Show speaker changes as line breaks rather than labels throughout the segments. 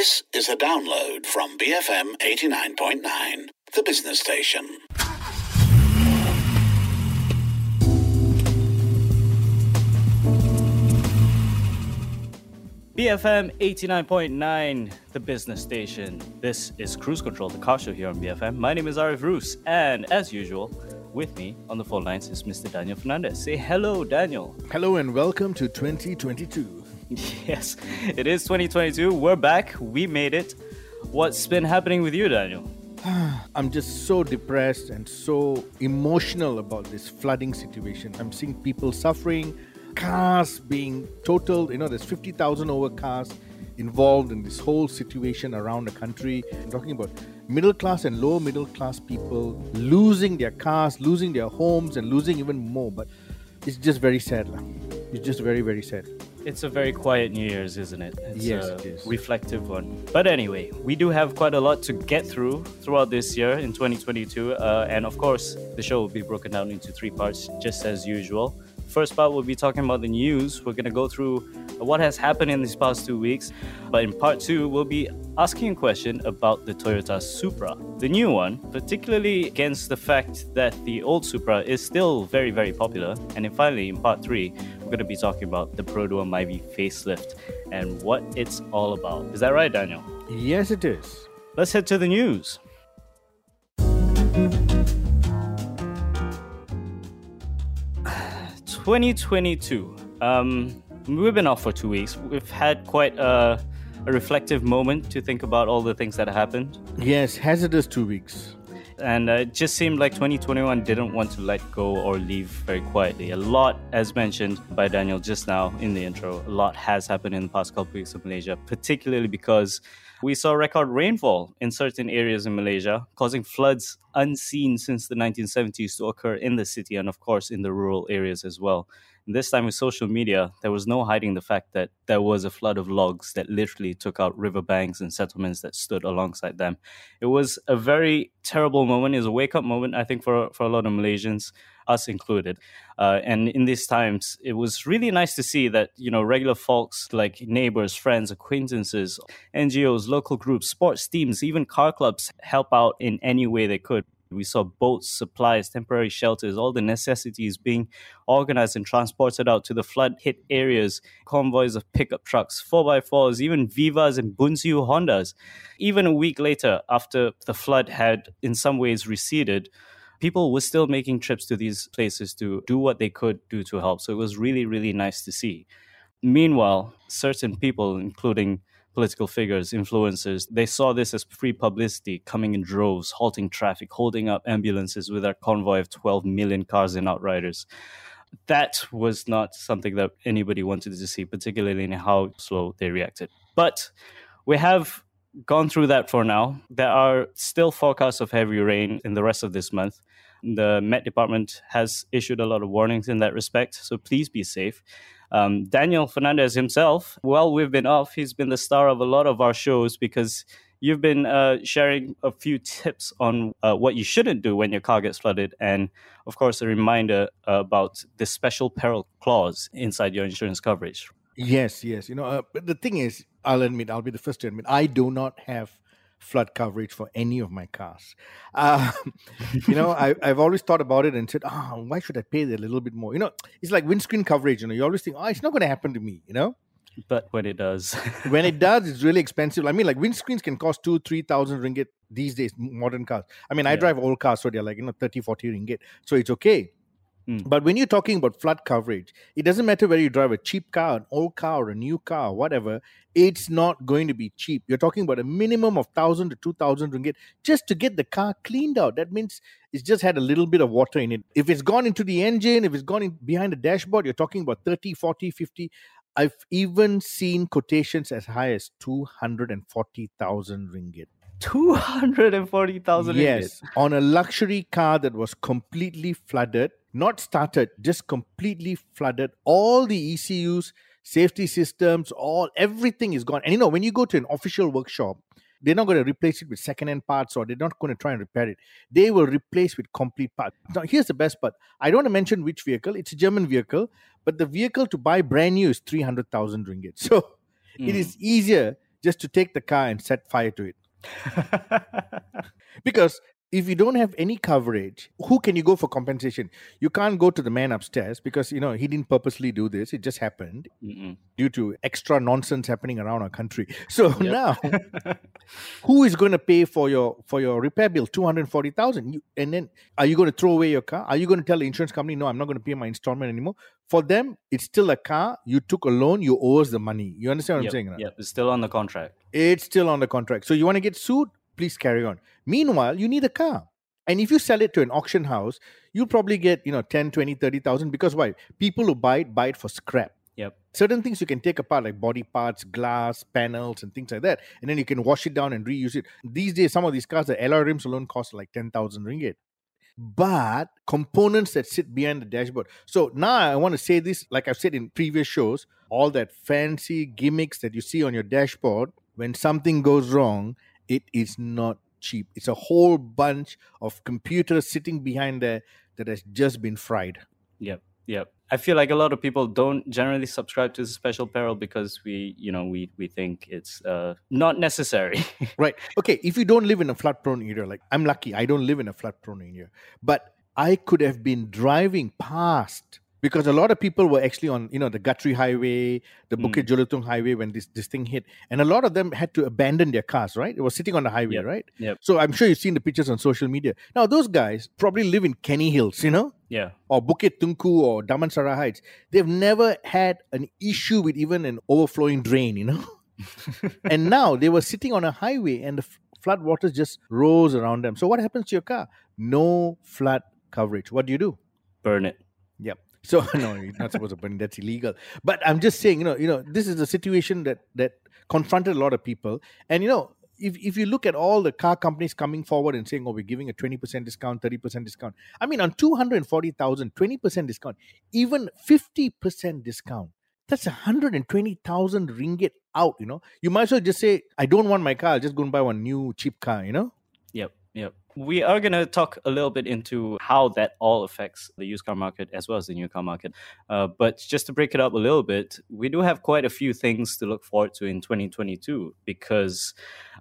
This is a download from BFM 89.9, the business station.
BFM 89.9, the business station. This is Cruise Control, the car show here on BFM. My name is Ariff Roos, and as usual, with me on the phone lines is Mr. Daniel Fernandez. Say hello, Daniel.
Hello and welcome to 2022.
Yes, it is 2022. We're back. We made it. What's been happening with you, Daniel?
I'm just so depressed and so emotional about this flooding situation. I'm seeing people suffering, cars being totaled. You know, there's 50,000 over cars involved in this whole situation around the country. I'm talking about middle class and lower middle class people losing their cars, losing their homes, and losing even more. But it's just very sad. It's just very, very sad.
It's a very quiet New Year's, isn't it? It's
Yes,
a
it is.
reflective one. But anyway, we do have quite a lot to get through throughout this year in 2022. Uh, and of course, the show will be broken down into three parts, just as usual. First part, we'll be talking about the news. We're going to go through what has happened in these past two weeks. But in part two, we'll be asking a question about the Toyota Supra, the new one, particularly against the fact that the old Supra is still very, very popular. And then finally, in part three, we're going to be talking about the Perodua Myvi facelift and what it's all about. Is that right, Daniel?
Yes, it is.
Let's head to the news. 2022. Um, we've been off for two weeks. We've had quite a, a reflective moment to think about all the things that happened.
Yes, hazardous two weeks.
And uh, it just seemed like 2021 didn't want to let go or leave very quietly. A lot, as mentioned by Daniel just now in the intro, a lot has happened in the past couple weeks of Malaysia, particularly because we saw record rainfall in certain areas in Malaysia, causing floods unseen since the 1970s to occur in the city and, of course, in the rural areas as well. And this time with social media, there was no hiding the fact that there was a flood of logs that literally took out riverbanks and settlements that stood alongside them. It was a very terrible moment. It was a wake up moment, I think, for, for a lot of Malaysians, us included. Uh, and in these times, it was really nice to see that, you know, regular folks like neighbors, friends, acquaintances, NGOs, local groups, sports teams, even car clubs help out in any way they could. We saw boats, supplies, temporary shelters, all the necessities being organized and transported out to the flood hit areas, convoys of pickup trucks, 4x4s, even Vivas and Bunsiu Hondas. Even a week later, after the flood had in some ways receded, people were still making trips to these places to do what they could do to help. So it was really, really nice to see. Meanwhile, certain people, including political figures, influencers, they saw this as free publicity coming in droves, halting traffic, holding up ambulances with our convoy of 12 million cars and outriders. That was not something that anybody wanted to see, particularly in how slow they reacted. But we have gone through that for now. There are still forecasts of heavy rain in the rest of this month. The Met Department has issued a lot of warnings in that respect, so please be safe. Um, Daniel Fernandez himself, while we've been off, he's been the star of a lot of our shows because you've been uh, sharing a few tips on uh, what you shouldn't do when your car gets flooded, and of course, a reminder about the special peril clause inside your insurance coverage.
Yes, yes. You know, uh, but the thing is, I'll admit, I'll be the first to admit, I do not have flood coverage for any of my cars. Uh, you know, I, I've always thought about it and said, oh, why should I pay a little bit more? You know, it's like windscreen coverage. You know, you always think, oh, it's not going to happen to me. You know,
But when it does,
when it does, it's really expensive. I mean, like windscreens can cost two, three thousand ringgit these days. Modern cars. I mean, I
Yeah.
drive old cars, so they're like you know 30, 40 ringgit. So it's okay.
Mm.
But when you're talking about flood coverage, it doesn't matter whether you drive a cheap car, an old car, or a new car, whatever. It's not going to be cheap. You're talking about a minimum of thousand to two thousand ringgit just to get the car cleaned out. That means it's just had a little bit of water in it. If it's gone into the engine, if it's gone in behind the dashboard, you're talking about 30, 40, 50. I've even seen quotations as high as 240,000 ringgit.
240,000
Yes, on a luxury car that was completely flooded, not started, just completely flooded. All the ECUs, safety systems, all everything is gone. And you know, when you go to an official workshop, they're not going to replace it with second-hand parts or they're not going to try and repair it. They will replace with complete parts. Now, here's the best part. I don't want to mention which vehicle. It's a German vehicle, but the vehicle to buy brand new is 300,000 ringgit. So it
Mm.
is easier just to take the car and set fire to it. Because if you don't have any coverage, who can you go for compensation? You can't go to the man upstairs because you know he didn't purposely do this. It just happened
Mm-mm.
due to extra nonsense happening around our country. So
Yep.
now, who is going to pay for your for your repair bill? Two hundred forty thousand. And then, are you going to throw away your car? Are you going to tell the insurance company, no, I'm not going to pay my installment anymore? For them, it's still a car. You took a loan. You owe us the money. You understand what
Yep,
I'm saying? right?
yep, it's still on the contract.
It's still on the contract. So you want to get sued? Please carry on. Meanwhile, you need a car. And if you sell it to an auction house, you'll probably get, you know, 10, 20, 30,000 because why? People who buy it buy it for scrap.
Yep.
Certain things you can take apart like body parts, glass, panels and things like that. And then you can wash it down and reuse it. These days some of these cars the alloy rims alone cost like 10,000 ringgit. But components that sit behind the dashboard. So now I want to say this like I've said in previous shows, all that fancy gimmicks that you see on your dashboard when something goes wrong, it is not cheap. It's a whole bunch of computers sitting behind there that has just been fried.
Yep. Yep. I feel like a lot of people don't generally subscribe to the special peril because we, you know, we we think it's uh, not necessary.
Right. Okay. If you don't live in a flood prone area, like I'm lucky, I don't live in a flood prone area, but I could have been driving past because a lot of people were actually on, you know, the Guthrie Highway, the
Mm.
Bukit Jelutong Highway when this, this thing hit. And a lot of them had to abandon their cars, right? It was sitting on the highway,
Yep.
right?
Yep.
So I'm sure you've seen the pictures on social media. Now, those guys probably live in Kenny Hills, you know?
yeah.
or Bukit Tunku or Damansara Heights, they've never had an issue with even an overflowing drain, you know. and now they were sitting on a highway and the f- flood waters just rose around them. So what happens to your car? No flood coverage. What do you do?
Burn it.
Yep. So no, you're not supposed to burn. That's illegal. But I'm just saying, you know, you know, this is a situation that that confronted a lot of people. And you know, if if you look at all the car companies coming forward and saying, "Oh, we're giving a 20% discount, 30% discount," I mean, on 240,000, 20% discount, even 50% discount. That's 120,000 ringgit out. You know, you might as well just say, "I don't want my car. I'll just go and buy one new cheap car." You know.
We are going to talk a little bit into how that all affects the used car market as well as the new car market. Uh, but just to break it up a little bit, we do have quite a few things to look forward to in 2022 because,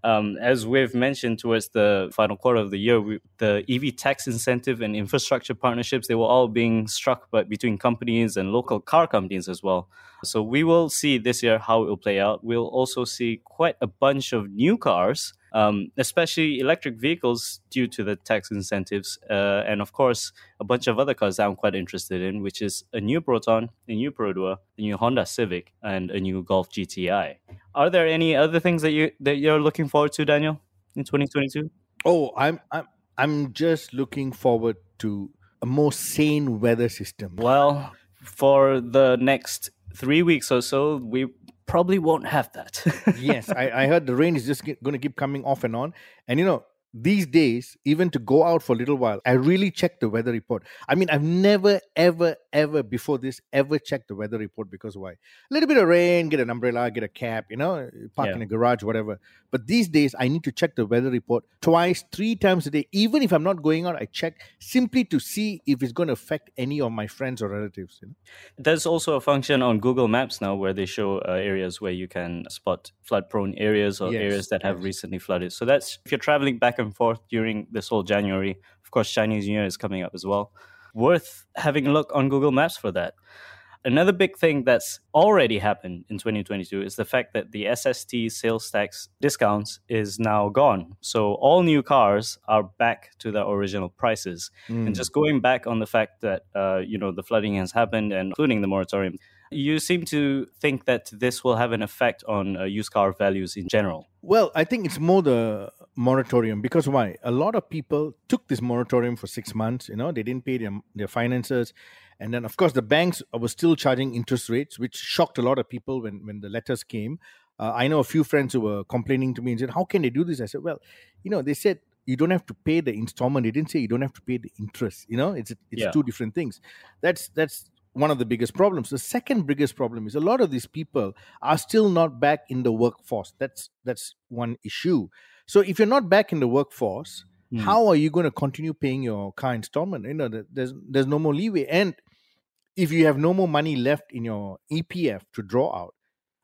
um, as we've mentioned towards the final quarter of the year, we, the EV tax incentive and infrastructure partnerships, they were all being struck but between companies and local car companies as well. So we will see this year how it will play out. We'll also see quite a bunch of new cars um, especially electric vehicles due to the tax incentives, uh, and of course a bunch of other cars that I'm quite interested in, which is a new Proton, a new Perodua, a new Honda Civic, and a new Golf GTI. Are there any other things that you that you're looking forward to, Daniel, in 2022?
Oh, I'm I'm I'm just looking forward to a more sane weather system.
Well, for the next three weeks or so, we probably won't have that.
yes, I, I heard the rain is just going to keep coming off and on. And you know, these days, even to go out for a little while, I really check the weather report. I mean, I've never, ever, ever before this ever checked the weather report because why? A little bit of rain, get an umbrella, get a cap, you know, park
Yeah.
in a garage, whatever. But these days, I need to check the weather report twice, three times a day. Even if I'm not going out, I check simply to see if it's going to affect any of my friends or relatives. You know?
There's also a function on Google Maps now where they show uh, areas where you can spot flood prone areas or
Yes,
areas that have
yes.
recently flooded. So that's if you're traveling back and forth during this whole January. Of course, Chinese New Year is coming up as well. Worth having a look on Google Maps for that. Another big thing that's already happened in 2022 is the fact that the SST sales tax discounts is now gone. So all new cars are back to their original prices.
Mm.
And just going back on the fact that uh, you know the flooding has happened and including the moratorium, you seem to think that this will have an effect on uh, used car values in general.
Well, I think it's more the moratorium because why? A lot of people took this moratorium for six months. You know, they didn't pay their, their finances, and then of course the banks were still charging interest rates, which shocked a lot of people when when the letters came. Uh, I know a few friends who were complaining to me and said, "How can they do this?" I said, "Well, you know, they said." You don't have to pay the installment. They didn't say you don't have to pay the interest. You know, it's it's
Yeah.
two different things. That's that's one of the biggest problems. The second biggest problem is a lot of these people are still not back in the workforce. That's that's one issue. So if you're not back in the workforce,
Hmm.
how are you going to continue paying your car installment? You know, there's there's no more leeway, and if you have no more money left in your EPF to draw out,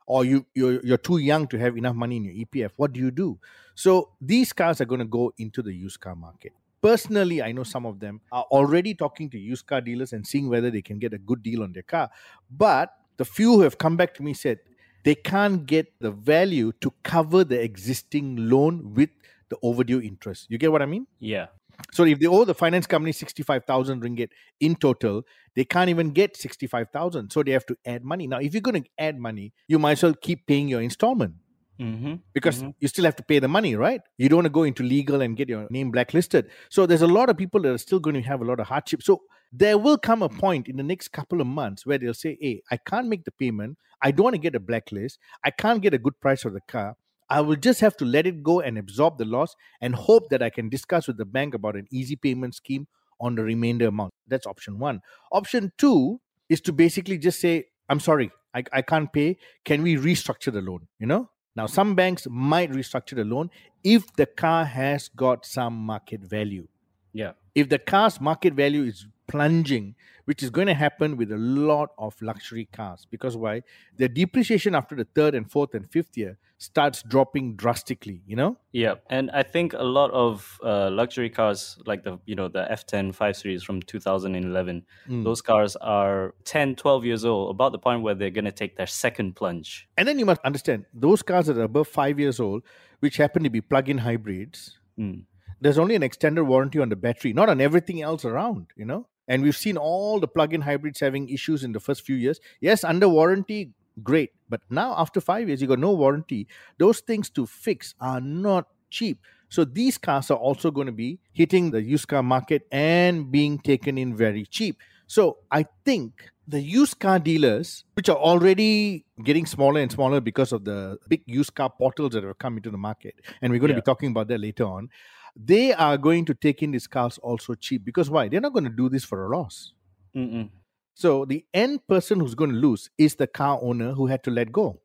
or you you're, you're too young to have enough money in your EPF. What do you do? So these cars are going to go into the used car market. Personally, I know some of them are already talking to used car dealers and seeing whether they can get a good deal on their car. But the few who have come back to me said they can't get the value to cover the existing loan with the overdue interest. You get what I mean?
Yeah.
So if they owe the finance company 65,000 ringgit in total, they can't even get 65,000. So they have to add money. Now, if you're going to add money, you might as well keep paying your installment
Mm-hmm.
because you still have to pay the money, right? You don't want to go into legal and get your name blacklisted. So there's a lot of people that are still going to have a lot of hardship. So there will come a point in the next couple of months where they'll say, Hey, I can't make the payment. I don't want to get a blacklist. I can't get a good price for the car. I will just have to let it go and absorb the loss and hope that I can discuss with the bank about an easy payment scheme on the remainder amount. That's option one. Option two is to basically just say, I'm sorry, I, I can't pay. Can we restructure the loan? You know? Now, some banks might restructure the loan if the car has got some market value.
Yeah.
If the car's market value is plunging, which is going to happen with a lot of luxury cars, because why? The depreciation after the third and fourth and fifth year starts dropping drastically, you know?
Yeah, and I think a lot of uh, luxury cars, like the you know the F10 5 Series from 2011,
Mm.
those cars are 10, 12 years old, about the point where they're gonna take their second plunge.
And then you must understand those cars that are above five years old, which happen to be plug in hybrids,
Mm.
there's only an extended warranty on the battery, not on everything else around, you know? And we've seen all the plug in hybrids having issues in the first few years. Yes, under warranty, great. But now, after five years, you got no warranty. Those things to fix are not cheap. So these cars are also going to be hitting the used car market and being taken in very cheap. So I think the used car dealers, which are already getting smaller and smaller because of the big used car portals that have come into the market, and we're going to be talking about that later on, they are going to take in these cars also cheap because why? They're not going to do this for a loss.
Mm-mm.
So the end person who's going to lose is the car owner who had to let go.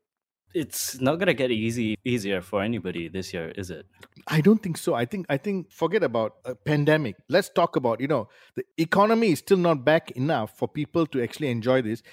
It's not gonna get easy easier for anybody this year, is it?
I don't think so. I think I think forget about a pandemic. Let's talk about you know the economy is still not back enough for people to actually enjoy this.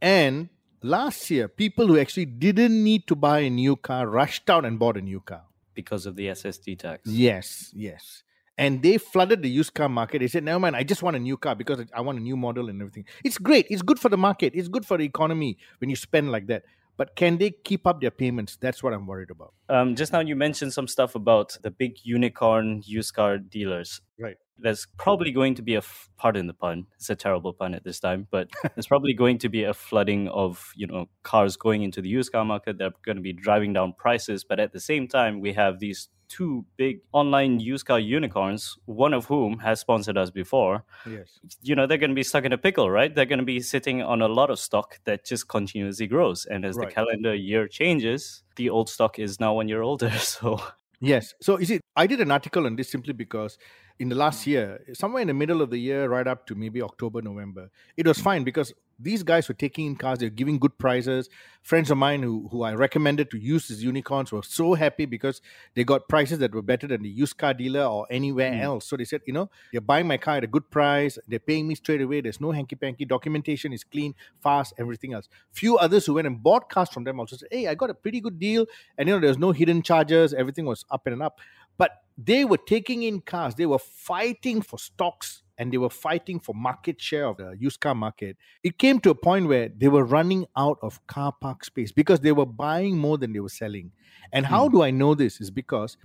And last year, people who actually didn't need to buy a new car rushed out and bought a new car.
Because of the SST tax.
Yes, yes. And they flooded the used car market. They said, "Never mind, I just want a new car because I want a new model and everything." It's great. It's good for the market. It's good for the economy when you spend like that. But can they keep up their payments? That's what I'm worried about.
Um, just now you mentioned some stuff about the big unicorn used car dealers.
Right.
There's probably going to be a f- pardon the pun. It's a terrible pun at this time, but there's probably going to be a flooding of you know cars going into the used car market. They're going to be driving down prices, but at the same time, we have these two big online used car unicorns. One of whom has sponsored us before.
Yes.
You know they're going to be stuck in a pickle, right? They're going to be sitting on a lot of stock that just continuously grows, and as
Right.
the calendar year changes, the old stock is now one year older. So
Yes. So you see, I did an article on this simply because in the last year, somewhere in the middle of the year, right up to maybe October, November, it was fine because these guys were taking in cars, they're giving good prices. Friends of mine who, who I recommended to use these unicorns were so happy because they got prices that were better than the used car dealer or anywhere
Mm.
else. So they said, you know, you're buying my car at a good price, they're paying me straight away, there's no hanky panky, documentation is clean, fast, everything else. Few others who went and bought cars from them also said, hey, I got a pretty good deal and you know there's no hidden charges everything was up and up but they were taking in cars they were fighting for stocks and they were fighting for market share of the used car market it came to a point where they were running out of car park space because they were buying more than they were selling and how hmm. do i know this is because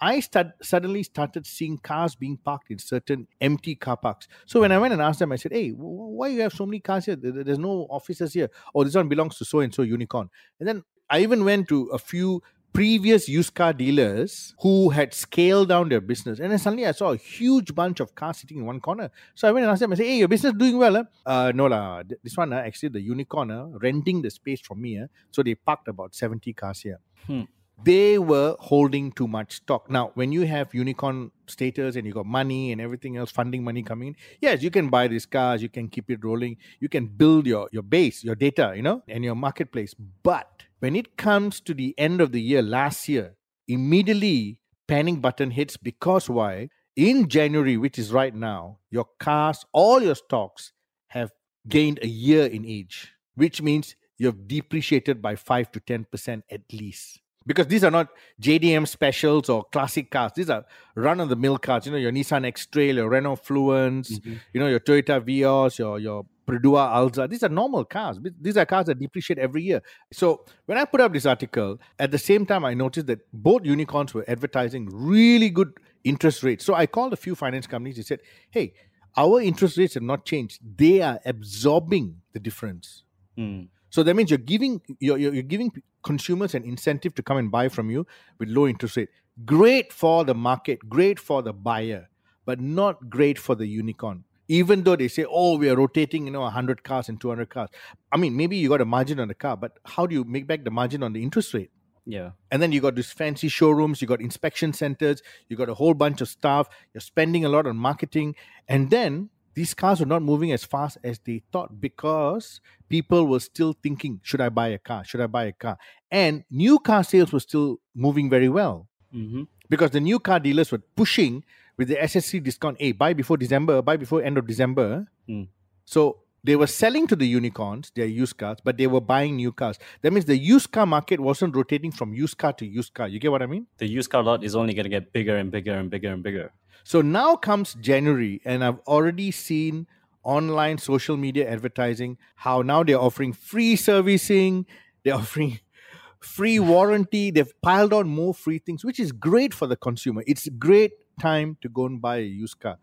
I start, suddenly started seeing cars being parked in certain empty car parks. So when I went and asked them, I said, "Hey, wh- why you have so many cars here? There's no offices here. Oh, this one belongs to so and so unicorn." And then I even went to a few previous used car dealers who had scaled down their business. And then suddenly I saw a huge bunch of cars sitting in one corner. So I went and asked them, I said, hey, your business doing well? Huh? Uh, no, lah. This one, uh, actually, the unicorn uh, renting the space from me. Uh, so they parked about 70 cars here.
Hmm.
They were holding too much stock. Now, when you have unicorn status and you got money and everything else, funding money coming in, yes, you can buy these cars, you can keep it rolling, you can build your, your base, your data, you know, and your marketplace. But when it comes to the end of the year, last year, immediately panic button hits because why? In January, which is right now, your cars, all your stocks have gained a year in age, which means you've depreciated by 5 to 10% at least. Because these are not JDM specials or classic cars. These are run of the mill cars. You know, your Nissan X Trail, your Renault Fluence, mm-hmm. you know, your Toyota Vios, your, your Perodua Alza. These are normal cars. These are cars that depreciate every year. So when I put up this article, at the same time, I noticed that both unicorns were advertising really good interest rates. So I called a few finance companies. They said, hey, our interest rates have not changed. They are absorbing the difference. Mm. So that means you're giving you're, you're giving consumers an incentive to come and buy from you with low interest rate. Great for the market, great for the buyer, but not great for the unicorn. Even though they say, "Oh, we are rotating, you know, 100 cars and 200 cars." I mean, maybe you got a margin on the car, but how do you make back the margin on the interest rate?
Yeah.
And then you got these fancy showrooms, you got inspection centers, you got a whole bunch of staff, you're spending a lot on marketing. And then these cars were not moving as fast as they thought because people were still thinking, should I buy a car? Should I buy a car? And new car sales were still moving very well mm-hmm. because the new car dealers were pushing with the SST discount. Hey, buy before December, buy before end of December. Mm. So they were selling to the unicorns their used cars, but they were buying new cars. That means the used car market wasn't rotating from used car to used car. You get what I mean?
The used car lot is only going to get bigger and bigger and bigger and bigger.
So now comes January, and I've already seen online social media advertising how now they're offering free servicing, they're offering free warranty, they've piled on more free things, which is great for the consumer. It's great time to go and buy a used car.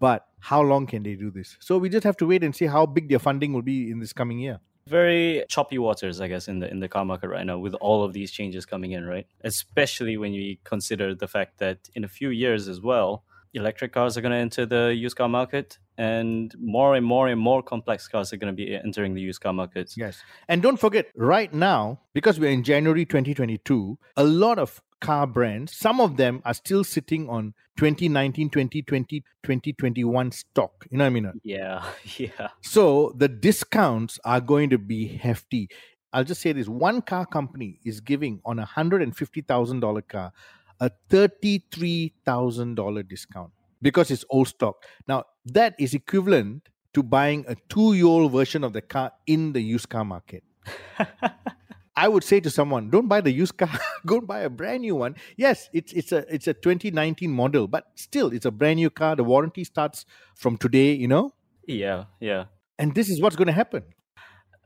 But how long can they do this? So we just have to wait and see how big their funding will be in this coming year
very choppy waters i guess in the in the car market right now with all of these changes coming in right especially when you consider the fact that in a few years as well electric cars are going to enter the used car market and more and more and more complex cars are going to be entering the used car market.
Yes. And don't forget, right now, because we're in January 2022, a lot of car brands, some of them are still sitting on 2019, 2020, 2021 stock. You know what I mean?
Yeah. Yeah.
So the discounts are going to be hefty. I'll just say this one car company is giving on a $150,000 car a $33,000 discount because it's old stock. Now, that is equivalent to buying a two year old version of the car in the used car market. I would say to someone, don't buy the used car, go buy a brand new one. Yes, it's it's a it's a 2019 model, but still it's a brand new car. The warranty starts from today, you know?
Yeah, yeah.
And this is what's going to happen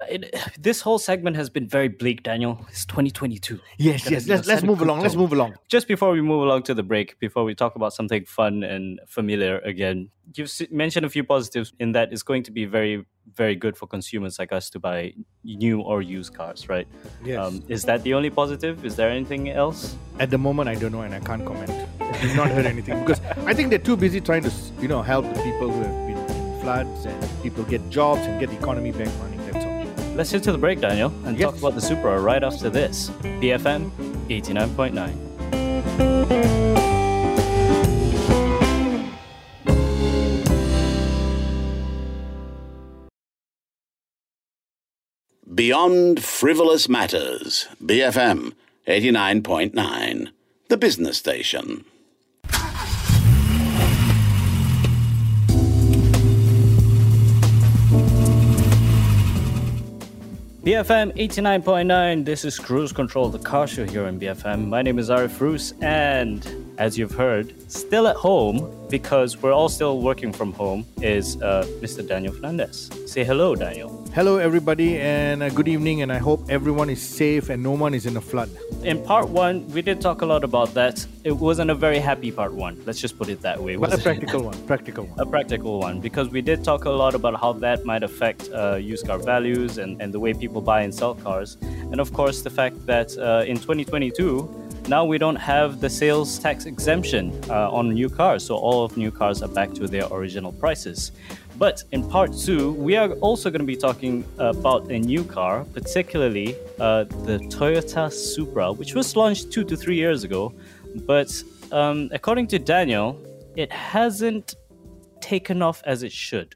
it, this whole segment has been very bleak, Daniel. It's 2022.
Yes, yes. Let's let's move along. Let's move along.
Just before we move along to the break, before we talk about something fun and familiar again, you've mentioned a few positives in that it's going to be very, very good for consumers like us to buy new or used cars, right?
Yes. Um,
is that the only positive? Is there anything else?
At the moment, I don't know, and I can't comment. I've not heard anything because I think they're too busy trying to, you know, help the people who have been in floods and people get jobs and get the economy back running. That's all.
Let's head to the break, Daniel, and talk about the Supra right after this. BFM 89.9.
Beyond Frivolous Matters, BFM 89.9, the business station.
BFM 89.9, this is Cruise Control, the car show here in BFM. My name is Ariff Roos, and as you've heard, still at home because we're all still working from home is uh, Mr. Daniel Fernandez. Say hello, Daniel.
Hello, everybody, and uh, good evening, and I hope everyone is safe and no one is in a flood.
In part one, we did talk a lot about that. It wasn't a very happy part one. Let's just put it that way.
But a practical one. Practical one.
A practical one, because we did talk a lot about how that might affect uh, used car values and, and the way people buy and sell cars. And of course, the fact that uh, in 2022, now we don't have the sales tax exemption uh, on new cars, so all of new cars are back to their original prices. But in part two, we are also going to be talking about a new car, particularly uh, the Toyota Supra, which was launched two to three years ago. But um, according to Daniel, it hasn't taken off as it should.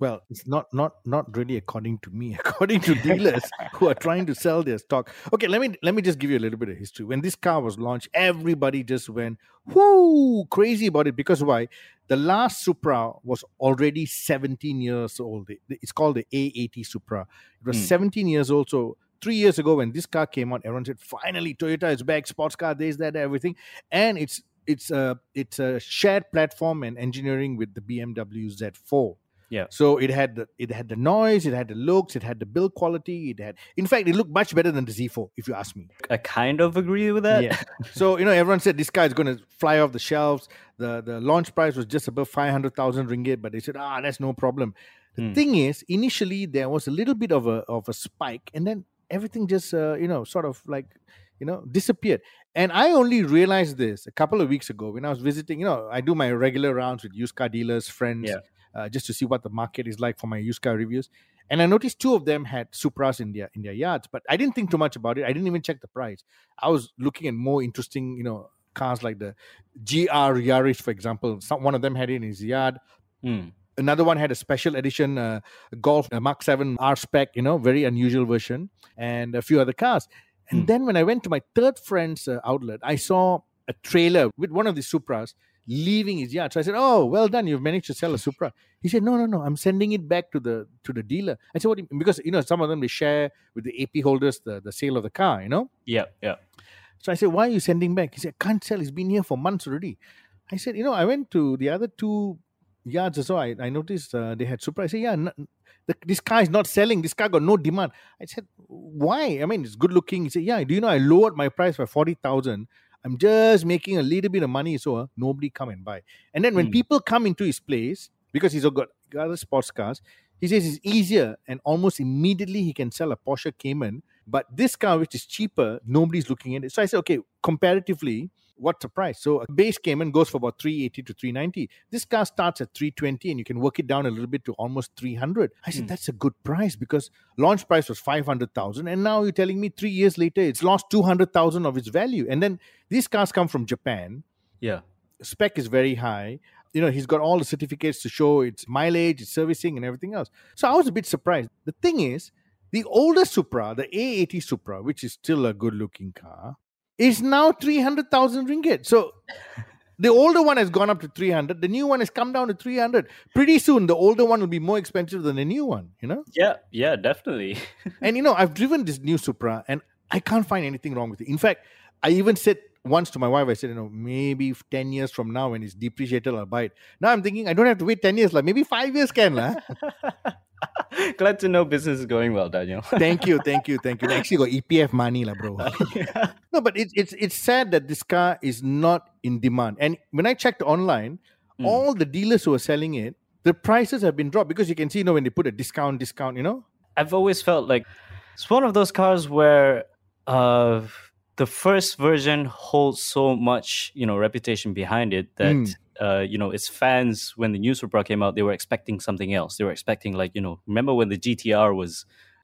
Well, it's not not not really according to me. According to dealers who are trying to sell their stock. Okay, let me let me just give you a little bit of history. When this car was launched, everybody just went whoo crazy about it because why? The last Supra was already 17 years old. It's called the A80 Supra. It was
Hmm.
17 years old. So three years ago, when this car came out, everyone said, "Finally, Toyota is back. Sports car, this, that, everything." And it's it's a it's a shared platform and engineering with the BMW Z4.
Yeah.
So it had the it had the noise, it had the looks, it had the build quality. It had, in fact, it looked much better than the Z4, if you ask me.
I kind of agree with that.
Yeah. so you know, everyone said this car is going to fly off the shelves. The the launch price was just above five hundred thousand ringgit, but they said, ah, that's no problem. The
Hmm.
thing is, initially there was a little bit of a of a spike, and then everything just uh, you know sort of like you know disappeared. And I only realized this a couple of weeks ago when I was visiting. You know, I do my regular rounds with used car dealers, friends,
Yeah.
Uh, just to see what the market is like for my used car reviews. And I noticed two of them had Supras in their in their yards, but I didn't think too much about it. I didn't even check the price. I was looking at more interesting, you know, cars like the GR Yaris, for example. Some one of them had it in his yard.
Hmm.
Another one had a special edition uh, Golf uh, Mark 7 R spec, you know, very unusual version, and a few other cars. And
Hmm.
then when I went to my third friend's uh, outlet, I saw a trailer with one of the Supras leaving his yard. So I said, "Oh, well done! You've managed to sell a Supra." He said, "No, no, no. I'm sending it back to the to the dealer." I said, "What?" do you-" Because you know some of them they share with the AP holders the, the sale of the car. You know.
Yeah, yeah.
So I said, "Why are you sending back?" He said, "Can't sell. It's been here for months already." I said, "You know, I went to the other two yards or so. I, I noticed uh, they had Supra." I said, "Yeah, n- the, this car is not selling. This car got no demand." I said, "Why? I mean, it's good looking." He said, "Yeah. Do you know I lowered my price by forty thousand. I'm just making a little bit of money, so uh, nobody come and buy." And then when
Hmm.
people come into his place because he's got got other sports cars, he says it's easier and almost immediately he can sell a Porsche Cayman. But this car, which is cheaper, nobody's looking at it. So I said, okay, comparatively, what's the price? So a base Cayman goes for about 380 to 390. This car starts at 320 and you can work it down a little bit to almost 300. I said,
Hmm.
that's a good price because launch price was 500,000. And now you're telling me three years later, it's lost 200,000 of its value. And then these cars come from Japan
Yeah.
spec is very high. You know, he's got all the certificates to show its mileage, its servicing, and everything else. So I was a bit surprised. The thing is, the older Supra, the A80 Supra, which is still a good looking car, is now 300,000 ringgit. So the older one has gone up to 300. The new one has come down to 300. Pretty soon, the older one will be more expensive than the new one, you know?
Yeah, yeah, definitely.
And you know, I've driven this new Supra and I can't find anything wrong with it. In fact, I even said once to my wife, I said, you know, maybe 10 years from now when it's depreciated, I'll buy it. Now I'm thinking I don't have to wait 10 years, like maybe five years can. lah.
Glad to know business is going well, Daniel.
thank you, thank you, thank you. They actually got EPF money, lah, bro. no, but it's it's it's sad that this car is not in demand. And when I checked online,
Mm.
all the dealers who are selling it, the prices have been dropped because you can see, you know, when they put a discount, discount, you know,
I've always felt like it's one of those cars where uh, the first version holds so much, you know, reputation behind it that
Mm.
uh, you know its fans when the new Supra came out, they were expecting something else. They were expecting like you know, remember when the GTR was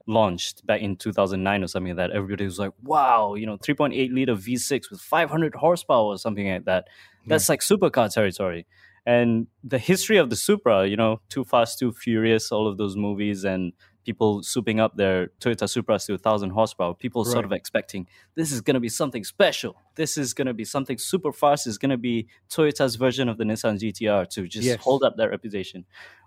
launched back in 2009 or something like that everybody was like wow you know 3.8 liter v6 with 500 horsepower or something like that that's like supercar territory and the history of the supra you know too fast too furious all of those movies and people souping up their toyota supras to 1000 horsepower people sort of expecting this is going to be something special this is going to be something super fast it's going to be toyota's version of the nissan gtr to just
Yes.
hold up that reputation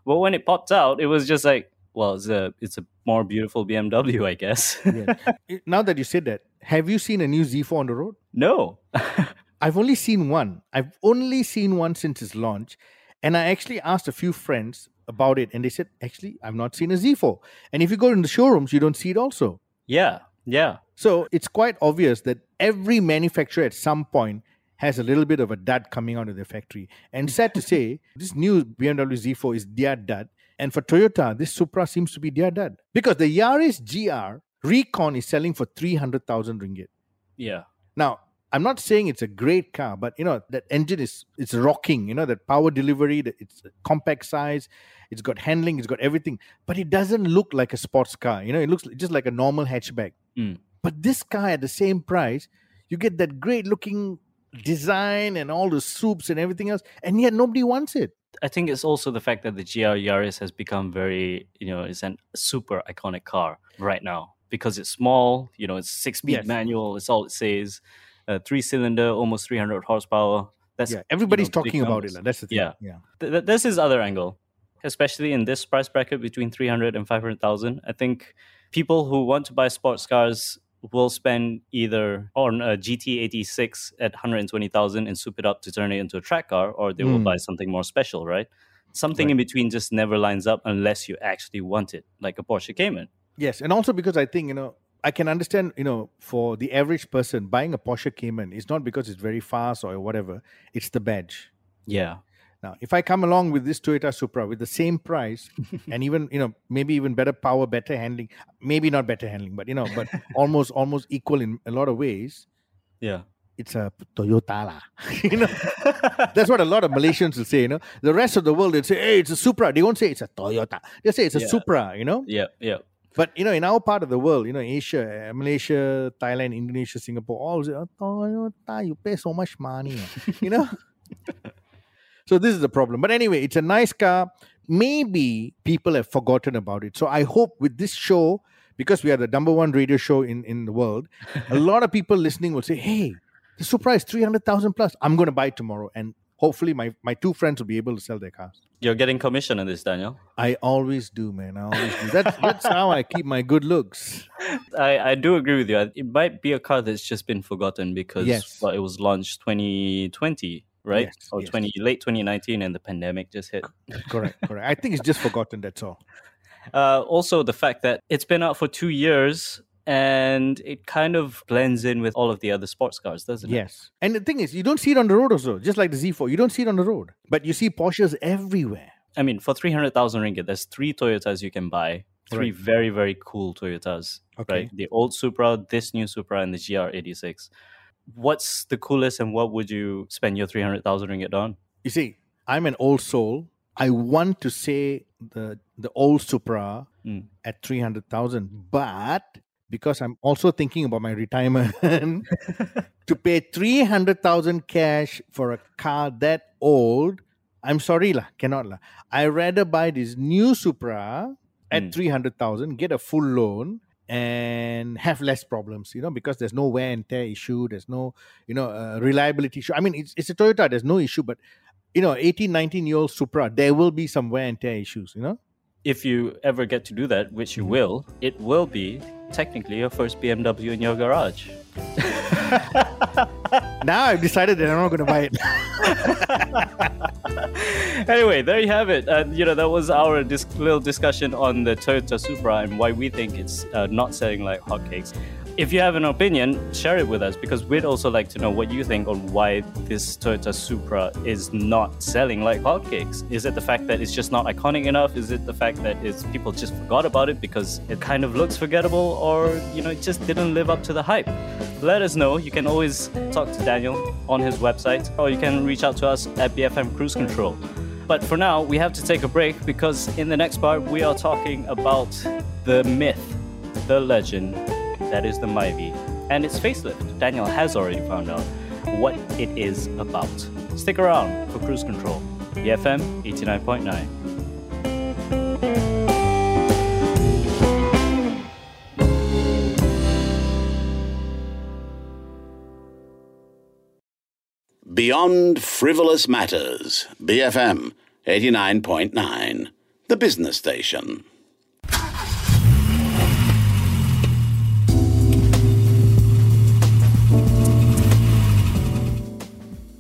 but when it popped out it was just like well it's a it's a more beautiful bmw i guess
Yeah. Now that you said that, have you seen a new Z4 on the road?
no
I've only seen one. I've only seen one since its launch. And I actually asked a few friends about it, and they said, actually, I've not seen a Z4. And if you go in the showrooms, you don't see it also.
yeah yeah
So it's quite obvious that every manufacturer at some point has a little bit of a dud coming out of their factory. And sad to say, this new BMW Z4 is their dud. And for Toyota, this Supra seems to be their dud. Because the Yaris GR Recon is selling for 300,000 ringgit.
yeah
Now, I'm not saying it's a great car, but you know that engine is it's rocking. You know that power delivery, that it's compact size, it's got handling, it's got everything, but it doesn't look like a sports car. You know, it looks just like a normal hatchback.
Mm.
But this car at the same price, you get that great looking design and all the soups and everything else, and yet nobody wants it.
I think it's also the fact that the GR Yaris has become very, you know, it's a super iconic car right now because it's small, you know, it's six speed
Yes.
manual, it's all it says, uh, three cylinder, almost 300 horsepower. That's,
yeah, everybody's
you know,
talking about it. That's the thing.
Yeah.
yeah.
Th- th- this is other angle, especially in this price bracket between 300 and 500,000. I think people who want to buy sports cars will spend either on a GT86 at 120,000 and soup it up to turn it into a track car, or they will
Mm.
buy something more special, right? Something
Right.
in between just never lines up unless you actually want it, like a Porsche Cayman.
Yes, and also because I think you know I can understand you know for the average person buying a Porsche Cayman is not because it's very fast or whatever. It's the badge.
Yeah.
Now, if I come along with this Toyota Supra with the same price and even you know maybe even better power, better handling, maybe not better handling, but you know, but almost almost equal in a lot of ways,
Yeah.
it's a Toyota lah. you know, that's what a lot of Malaysians will say. You know, the rest of the world they'll say, "Hey, it's a Supra." They won't say it's a Toyota. They say it's a
Yeah.
Supra. You know,
Yeah. Yeah.
But you know, in our part of the world, you know, Asia, uh, Malaysia, Thailand, Indonesia, Singapore, all say, oh, Toyota, you pay so much money, you know. so this is the problem. But anyway, it's a nice car. Maybe people have forgotten about it. So I hope with this show, because we are the number one radio show in in the world, a lot of people listening will say, "Hey, the Supra is three hundred thousand plus. I'm going to buy it tomorrow." And hopefully, my my two friends will be able to sell their cars.
You're getting commission on this, Daniel.
I always do, man. I always do. That's that's how I keep my good looks.
I, I do agree with you. It might be a car that's just been forgotten because
Yes.
well, it was launched 2020, right?
Yes,
or
yes.
20 late 2019, and the pandemic just hit.
correct, correct. I think it's just forgotten. That's all.
Uh, also, the fact that it's been out for two years and it kind of blends in with all of the other sports cars, doesn't it?
Yes. And the thing is, you don't see it on the road also. Just like the Z4, you don't see it on the road, but you see Porsches everywhere.
I mean, for 300,000 ringgit, there's three Toyotas you can buy. Three
Right.
very, very cool Toyotas.
Okay.
Right? The old Supra, this new Supra, and the GR86. What's the coolest and what would you spend your 300,000 ringgit on?
You see, I'm an old soul. I want to say the the old Supra
Mm.
at three hundred thousand, but because I'm also thinking about my retirement, to pay three hundred thousand cash for a car that old, I'm sorry lah, cannot lah. I rather buy this new Supra at
Mm.
three hundred thousand, get a full loan. And have less problems, you know, because there's no wear and tear issue. There's no, you know, uh, reliability issue. I mean, it's, it's a Toyota. There's no issue, but you know, 18, 19 year old Supra, there will be some wear and tear issues, you know?
If you ever get to do that, which you will, it will be technically your first BMW in your garage.
Now I've decided that I'm not going to buy it.
anyway, there you have it. Uh, you know, that was our dis- little discussion on the Toyota Supra and why we think it's uh, not selling like hotcakes. If you have an opinion, share it with us because we'd also like to know what you think on why this Toyota Supra is not selling like hotcakes. Is it the fact that it's just not iconic enough? Is it the fact that it's people just forgot about it because it kind of looks forgettable, or you know, it just didn't live up to the hype? Let us know. You can always talk to Daniel on his website, or you can reach out to us at BFM Cruise Control. But for now, we have to take a break because in the next part, we are talking about the myth, the legend that is the Myvi and its facelift. Daniel has already found out what it is about. Stick around for Cruise Control, BFM 89.9.
Beyond Frivolous Matters, BFM 89.9, the business station.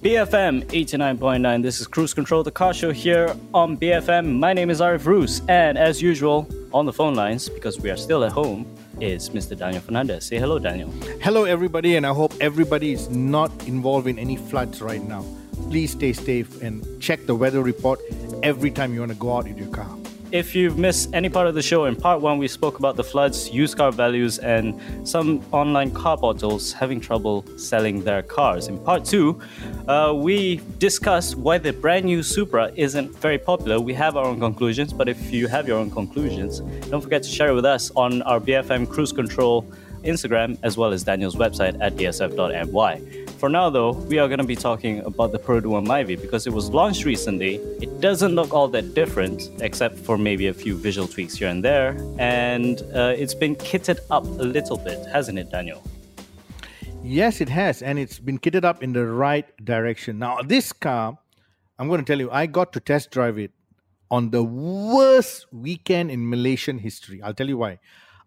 BFM 89.9. This is Cruise Control, the car show here on BFM. My name is Ariff Roos, and as usual, on the phone lines, because we are still at home, is Mr. Daniel Fernandez. Say hello, Daniel.
Hello, everybody, and I hope everybody is not involved in any floods right now. Please stay safe and check the weather report every time you want to go out in your car.
If you've missed any part of the show, in part one, we spoke about the floods, used car values, and some online car portals having trouble selling their cars. In part two, uh, we discussed why the brand new Supra isn't very popular. We have our own conclusions, but if you have your own conclusions, don't forget to share it with us on our BFM Cruise Control Instagram as well as Daniel's website at dsf.my. For now, though, we are going to be talking about the Duo Myvi because it was launched recently. It doesn't look all that different, except for maybe a few visual tweaks here and there. And uh, it's been kitted up a little bit, hasn't it, Daniel?
Yes, it has, and it's been kitted up in the right direction. Now, this car, I'm going to tell you, I got to test drive it on the worst weekend in Malaysian history. I'll tell you why.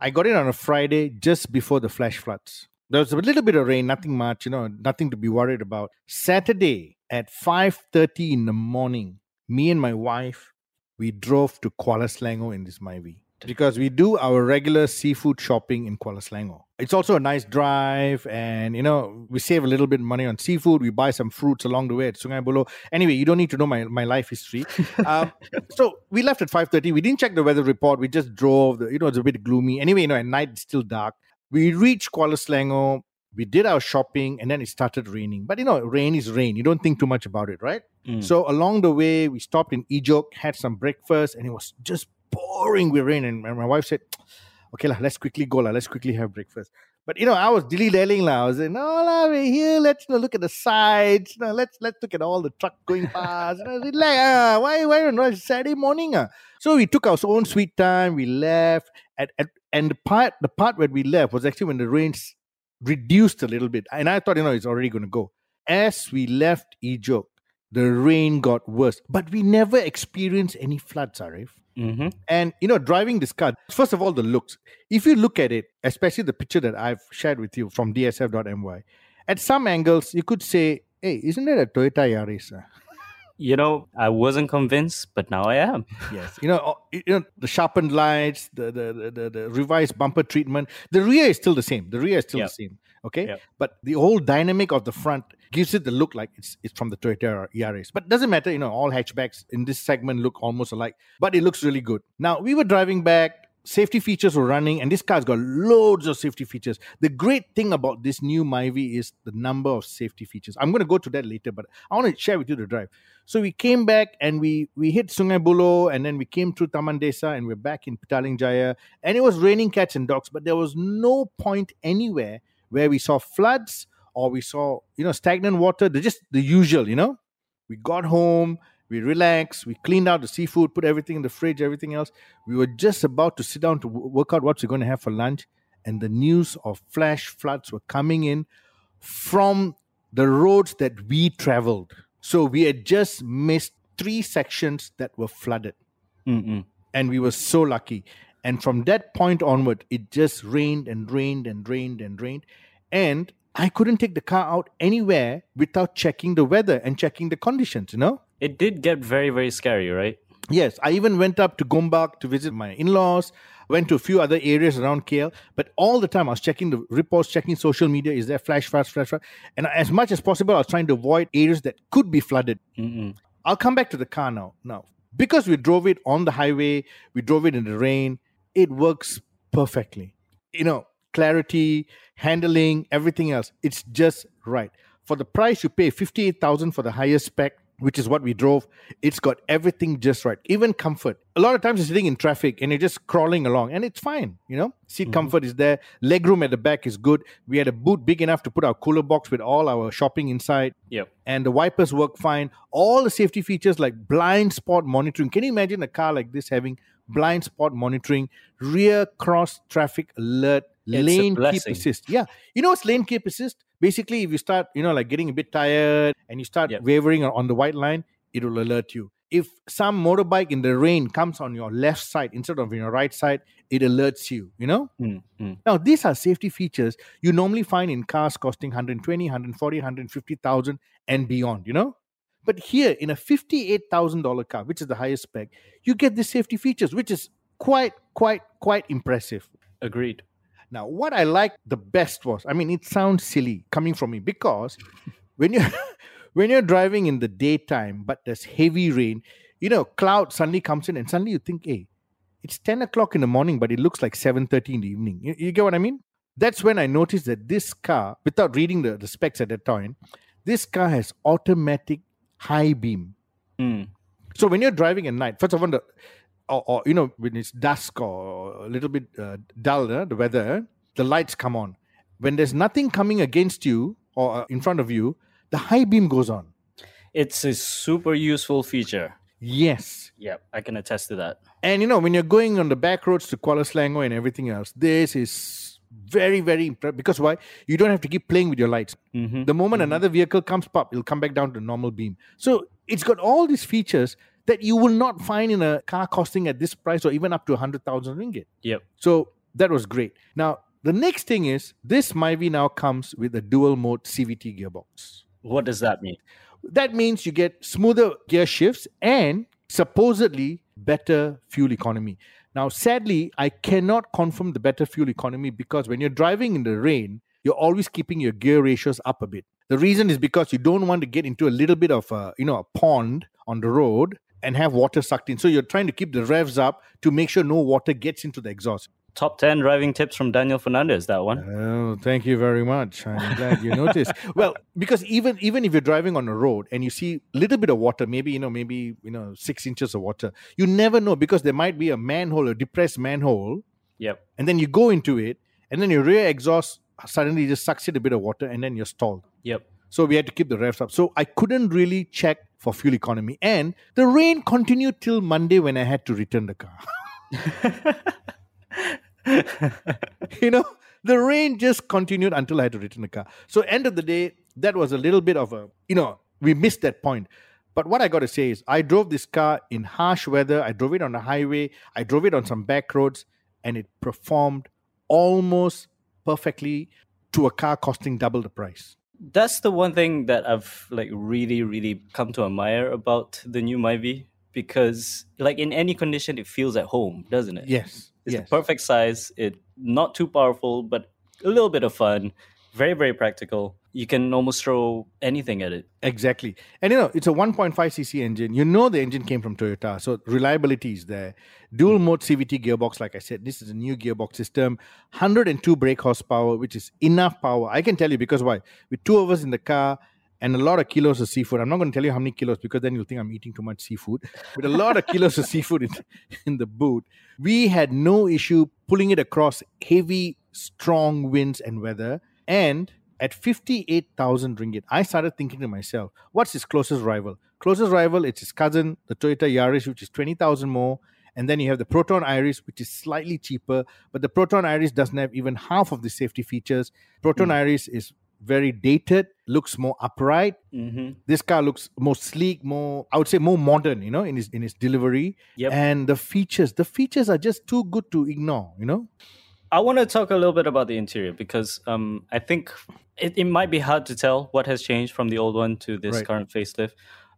I got it on a Friday just before the flash floods. There was a little bit of rain, nothing much, you know, nothing to be worried about. Saturday at 5:30 in the morning, me and my wife, we drove to Kuala Selangor in this Myvi because we do our regular seafood shopping in Kuala Selangor. It's also a nice drive, and you know we save a little bit of money on seafood. We buy some fruits along the way at Sungai Buloh. Anyway, you don't need to know my, my life history. um, so we left at five thirty. We didn't check the weather report. We just drove. The, you know it's a bit gloomy. Anyway, you know at night it's still dark. We reached Kuala Selangor. We did our shopping, and then it started raining. But you know, rain is rain. You don't think too much about it, right?
Mm.
So along the way, we stopped in Ijok, had some breakfast, and it was just pouring with rain. And my wife said, "Okay, lah, let's quickly go, lah. Let's quickly have breakfast." But you know, I was dilly dallying, lah. I was saying, "No, lah, we're here. Let's you know, look at the sides. You know, let's let's look at all the truck going past. You know, like, Ah, why why not? Saturday morning, ah." So we took our own sweet time. We left, at, at, and the part the part where we left was actually when the rains reduced a little bit, and I thought, you know, it's already going to go. As we left Ijok, the rain got worse, but we never experienced any floods, Ariff.
hmm
And you know, driving this car, first of all, the looks. If you look at it, especially the picture that I've shared with you from dsf.my, at some angles, you could say, hey, isn't that a Toyota Yaris? Ah?"
You know, I wasn't convinced, but now I am.
Yes. You know, uh, you know, the sharpened lights, the, the, the, the, revised bumper treatment. The rear is still the same. The rear is still
Yep.
the same. Okay.
Yep.
But the whole dynamic of the front gives it the look like it's it's from the Toyota Yaris. But doesn't matter, you know, all hatchbacks in this segment look almost alike, but it looks really good. Now we were driving back, safety features were running, and this car's got loads of safety features. The great thing about this new Myvi is the number of safety features. I'm going to go to that later, but I want to share with you the drive. So we came back and we we hit Sungai Buloh and then we came through Taman Desa and we're back in Petaling Jaya and it was raining cats and dogs, but there was no point anywhere where we saw floods or we saw you know stagnant water. They're just the usual, you know. We got home, we relaxed, we cleaned out the seafood, put everything in the fridge, everything else. We were just about to sit down to work out what we're going to have for lunch, and the news of flash floods were coming in from the roads that we traveled. So we had just missed three sections that were flooded,
Mm-mm.
and we were so lucky. And from that point onward, it just rained and rained and rained and rained. And I couldn't take the car out anywhere without checking the weather and checking the conditions, you know?
It did get very, very scary, right?
Yes, I even went up to Gombak to visit my in laws, went to a few other areas around KL, but all the time I was checking the reports, checking social media. Is there flash floods, flash flood? And as much as possible, I was trying to avoid areas that could be flooded.
Mm-mm.
I'll come back to the car now. Now, because we drove it on the highway, we drove it in the rain, it works perfectly. You know, clarity, handling, everything else, it's just right. For the price you pay, 58,000 for the highest spec, which is what we drove, it's got everything just right. Even comfort. A lot of times you're sitting in traffic and you're just crawling along and it's fine, you know? Seat mm-hmm. comfort is there. Legroom at the back is good. We had a boot big enough to put our cooler box with all our shopping inside
Yep.
and the wipers work fine. All the safety features like blind spot monitoring. Can you imagine a car like this having blind spot monitoring, rear cross traffic alert,
It's
lane keep assist? Yeah. You know what's lane keep assist? Basically, if you start, you know, like getting a bit tired and you start
Yep.
wavering on the white line, it will alert you. If some motorbike in the rain comes on your left side instead of your right side, it alerts you, you know?
Mm, mm.
Now, these are safety features you normally find in cars costing 120, 140, 150,000 and beyond, you know? But here in a $58,000 car, which is the highest spec, you get the safety features, which is quite, quite, quite impressive.
Agreed.
Now, what I liked the best was, I mean, it sounds silly coming from me because when you're when you're driving in the daytime, but there's heavy rain, you know, cloud suddenly comes in, and suddenly you think, hey, it's 10 o'clock in the morning, but it looks like 7:30 in the evening. You, you get what I mean? That's when I noticed that this car, without reading the, the specs at that time, this car has automatic high beam.
Mm.
So when you're driving at night, first of all, the, or, or you know when it's dusk or a little bit uh, dull, uh, the weather, the lights come on. When there's nothing coming against you, or uh, in front of you, the high beam goes on.
It's a super useful feature.
Yes.
Yep, I can attest to that.
And you know, when you're going on the back roads to Kuala Selangor and everything else, this is very, very impressive. Because why? You don't have to keep playing with your lights.
Mhm.
The moment another vehicle comes up, it'll come back down to normal beam. So it's got all these features that you will not find in a car costing at this price or even up to 100,000 ringgit.
Yep.
So that was great. Now, the next thing is this Myvi now comes with a dual mode CVT gearbox.
What does that mean?
That means you get smoother gear shifts and supposedly better fuel economy. Now, sadly, I cannot confirm the better fuel economy because when you're driving in the rain, you're always keeping your gear ratios up a bit. The reason is because you don't want to get into a little bit of a, you know, a pond on the road and have water sucked in. So you're trying to keep the revs up to make sure no water gets into the exhaust.
Top 10 driving tips from Daniel Fernandez, that one.
Oh, thank you very much. I'm glad you noticed. Well, because even even if you're driving on a road and you see a little bit of water, maybe you know, maybe you know, six inches of water, you never know because there might be a manhole, a depressed manhole,
Yep.
and then you go into it, and then your rear exhaust suddenly just sucks in a bit of water, and then you're stalled.
Yep.
So we had to keep the revs up. So I couldn't really check for fuel economy, and the rain continued till Monday when I had to return the car. you know the rain just continued until i had to return the car. So end of the day that was a little bit of a you know we missed that point. But what i got to say is i drove this car in harsh weather. I drove it on the highway. I drove it on some back roads and it performed almost perfectly to a car costing double the price
That's the one thing that I've like really, really come to admire about the new Myvi because like in any condition it feels at home, doesn't it?
yes
It's
yes
the perfect size. It not too powerful, but a little bit of fun. Very, very practical. You can almost throw anything at it.
Exactly. And you know, it's a 1.5cc engine. You know the engine came from Toyota, so reliability is there. Dual mode CVT gearbox, like I said, this is a new gearbox system. 102 brake horsepower, which is enough power. I can tell you because why? With two of us in the car and a lot of kilos of seafood. I'm not going to tell you how many kilos because then you'll think I'm eating too much seafood. With a lot of kilos of seafood in, in the boot, we had no issue pulling it across heavy, strong winds and weather. And at 58,000 ringgit, I started thinking to myself, what's his closest rival? Closest rival, it's his cousin, the Toyota Yaris, which is 20,000 more. And then you have the Proton Iriz, which is slightly cheaper, but the Proton Iriz doesn't have even half of the safety features. Proton Iriz is very dated, looks more upright.
Mm-hmm.
This car looks more sleek, more I would say more modern, you know, in its in its delivery.
Yep.
And the features, the features are just too good to ignore, you know?
I want to talk a little bit about the interior because um, I think it, it might be hard to tell what has changed from the old one to this
Right.
current facelift.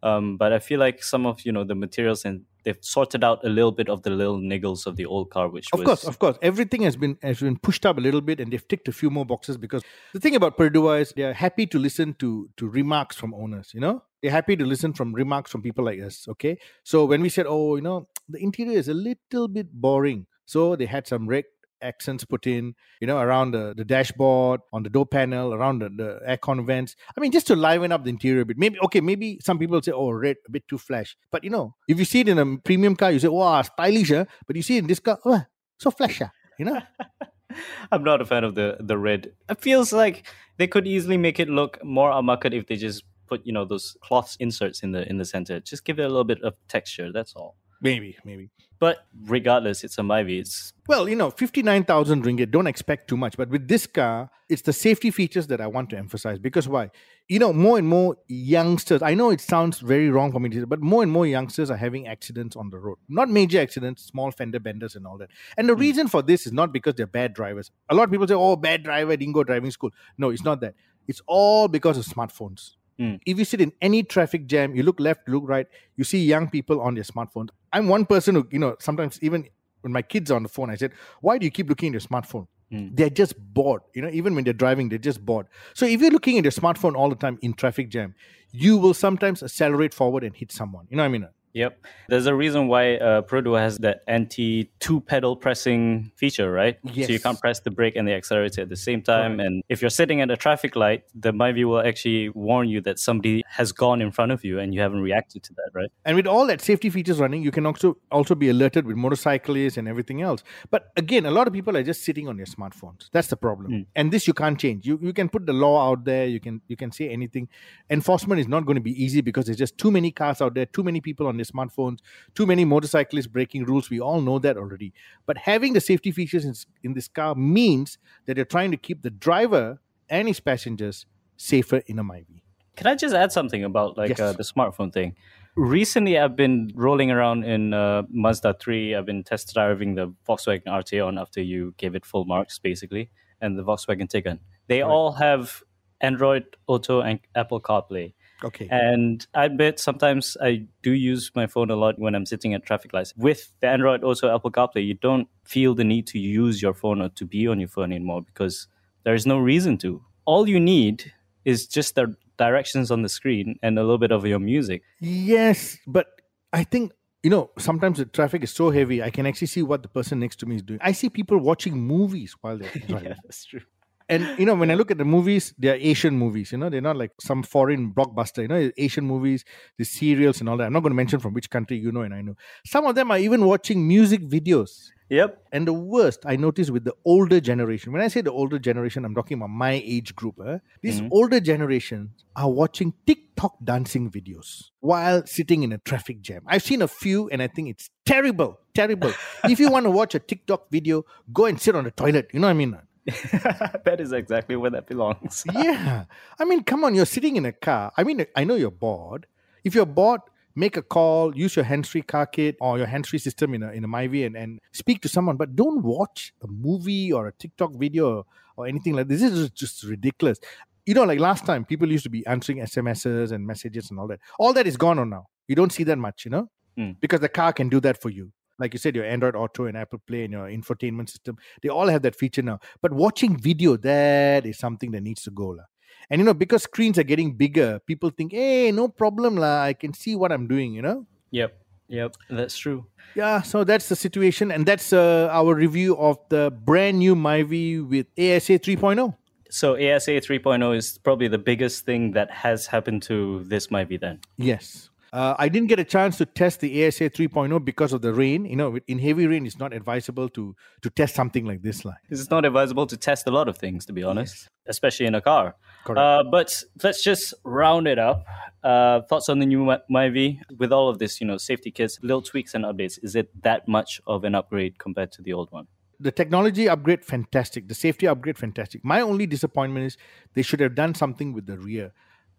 Um, but I feel like some of you know the materials and they've sorted out a little bit of the little niggles of the old car, which
Of
was
course, of course. Everything has been has been pushed up a little bit and they've ticked a few more boxes because the thing about Perodua is they're happy to listen to to remarks from owners, you know? They're happy to listen from remarks from people like us. Okay. So when we said, Oh, you know, the interior is a little bit boring. So they had some red accents put in, you know, around the, the dashboard, on the door panel, around the, the aircon vents. I mean, just to liven up the interior a bit. Maybe okay, maybe some people say, oh, red, a bit too flash. But you know, if you see it in a premium car, you say, wow, stylish, huh? but you see it in this car, oh, so flash, ah," you know?
I'm not a fan of the the red. It feels like they could easily make it look more a market if they just put you know those cloth inserts in the in the center. Just give it a little bit of texture. That's all.
Maybe, maybe.
But regardless, it's a Myvi. It's
Well, you know, 59,000 ringgit, don't expect too much. But with this car, it's the safety features that I want to emphasize. Because why? You know, more and more youngsters, I know it sounds very wrong for me to say, but more and more youngsters are having accidents on the road. Not major accidents, small fender benders and all that. And the reason for this is not because they're bad drivers. A lot of people say, oh, bad driver, didn't go driving school. No, it's not that. It's all because of smartphones.
Mm.
If you sit in any traffic jam, you look left, look right, you see young people on their smartphones. I'm one person who, you know, sometimes even when my kids are on the phone, I said, why do you keep looking at your smartphone?
Mm.
They're just bored. You know, even when they're driving, they're just bored. So if you're looking at your smartphone all the time in traffic jam, you will sometimes accelerate forward and hit someone. You know what I mean?
Yep. There's a reason why uh, Perodua has that anti two pedal pressing feature, right?
Yes.
So you can't press the brake and the accelerator at the same time. And if you're sitting at a traffic light, the Myvi will actually warn you that somebody has gone in front of you and you haven't reacted to that, right?
And with all that safety features running, you can also also be alerted with motorcyclists and everything else. But again, a lot of people are just sitting on their smartphones. That's the problem. And this you can't change. You you can put the law out there. You can you can say anything. Enforcement is not going to be easy because there's just too many cars out there, too many people on their smartphones, too many motorcyclists breaking rules. We all know that already. But having the safety features in, in this car means that you're trying to keep the driver and his passengers safer in a Myvi.
Can I just add something about like
Yes.
uh, the smartphone thing? Recently, I've been rolling around in uh, Mazda 3. I've been test driving the Volkswagen Arteon after you gave it full marks, basically, and the Volkswagen Tiguan. They all have Android Auto and Apple CarPlay.
Okay.
And I bet sometimes I do use my phone a lot when I'm sitting at traffic lights. With the Android Auto Apple CarPlay, you don't feel the need to use your phone or to be on your phone anymore because there is no reason to. All you need is just the directions on the screen and a little bit of your music.
Yes, but I think you know sometimes the traffic is so heavy. I can actually see what the person next to me is doing. I see people watching movies while they're driving.
that's true.
And you know, when I look at the movies, they're Asian movies. You know, they're not like some foreign blockbuster. You know, Asian movies, the serials and all that. I'm not going to mention from which country you know, and I know some of them are even watching music videos.
Yep.
And the worst I noticed with the older generation, when I say the older generation, I'm talking about my age group. eh? These older generations are watching TikTok dancing videos while sitting in a traffic jam. I've seen a few and I think it's terrible, terrible. if you want to watch a TikTok video, go and sit on the toilet. You know what I mean?
that is exactly where that belongs.
yeah. I mean, come on, you're sitting in a car. I mean, I know you're bored. If you're bored, make a call, use your hands-free car kit or your hands-free system in a in a Myvi and, and speak to someone. But don't watch a movie or a TikTok video or, or anything like this. This is just ridiculous. You know, like last time, people used to be answering SMSs and messages and all that. All that is gone on now. You don't see that much, you know,
Hmm.
because the car can do that for you. Like you said, your Android Auto and Apple Play and your infotainment system, they all have that feature now. But watching video, that is something that needs to go. lah. And you know, because screens are getting bigger, people think, hey, no problem, lah. I can see what I'm doing, you know?
Yep. Yep. That's true.
Yeah, so that's the situation. And that's uh, our review of the brand new Myvi with ASA 3.0.
So ASA 3.0 is probably the biggest thing that has happened to this be then.
Yes. Uh, I didn't get a chance to test the ASA 3.0 because of the rain. You know, in heavy rain, it's not advisable to to test something like this. Like,
It's not advisable to test a lot of things, to be honest, especially in a car.
Correct.
Uh, but let's just round it up. Uh, thoughts on the new Mi- Myvi with all of this, you know, safety kits, little tweaks and updates. Is it that much of an upgrade compared to the old one?
the technology upgrade, fantastic. The safety upgrade, fantastic. My only disappointment is they should have done something with the rear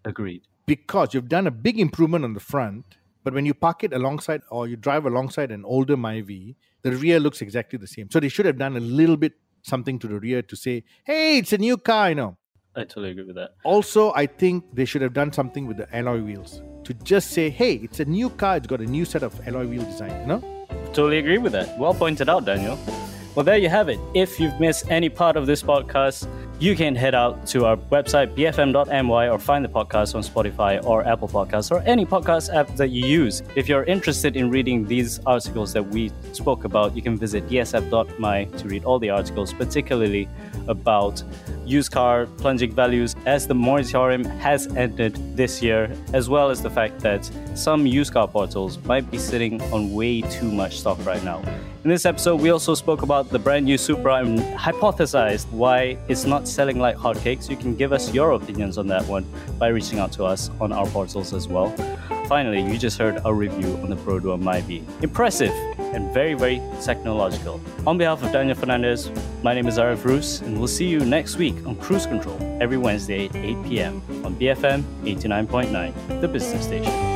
Agreed.
Because you've done a big improvement on the front, but when you park it alongside or you drive alongside an older Myvi, the rear looks exactly the same. So they should have done a little bit something to the rear to say, hey, it's a new car, you know.
I totally agree with that.
Also, I think they should have done something with the alloy wheels to just say, hey, it's a new car, it's got a new set of alloy wheel design, you know?
Totally agree with that. Well pointed out, Daniel. Well, there you have it. If you've missed any part of this podcast, you can head out to our website, bfm.my, or find the podcast on Spotify or Apple Podcasts or any podcast app that you use. If you're interested in reading these articles that we spoke about, you can visit dsf.my to read all the articles, particularly about used car plunging values as the moratorium has ended this year, as well as the fact that some used car portals might be sitting on way too much stock right now. In this episode, we also spoke about the brand new Supra and hypothesized why it's not selling like hotcakes. You can give us your opinions on that one by reaching out to us on our portals as well. Finally, you just heard our review on the Pro Duo Myvi. Impressive and very, very technological. On behalf of Daniel Fernandez, my name is Ariff Roos, and we'll see you next week on Cruise Control every Wednesday at 8 p.m. on BFM 89.9, the business station.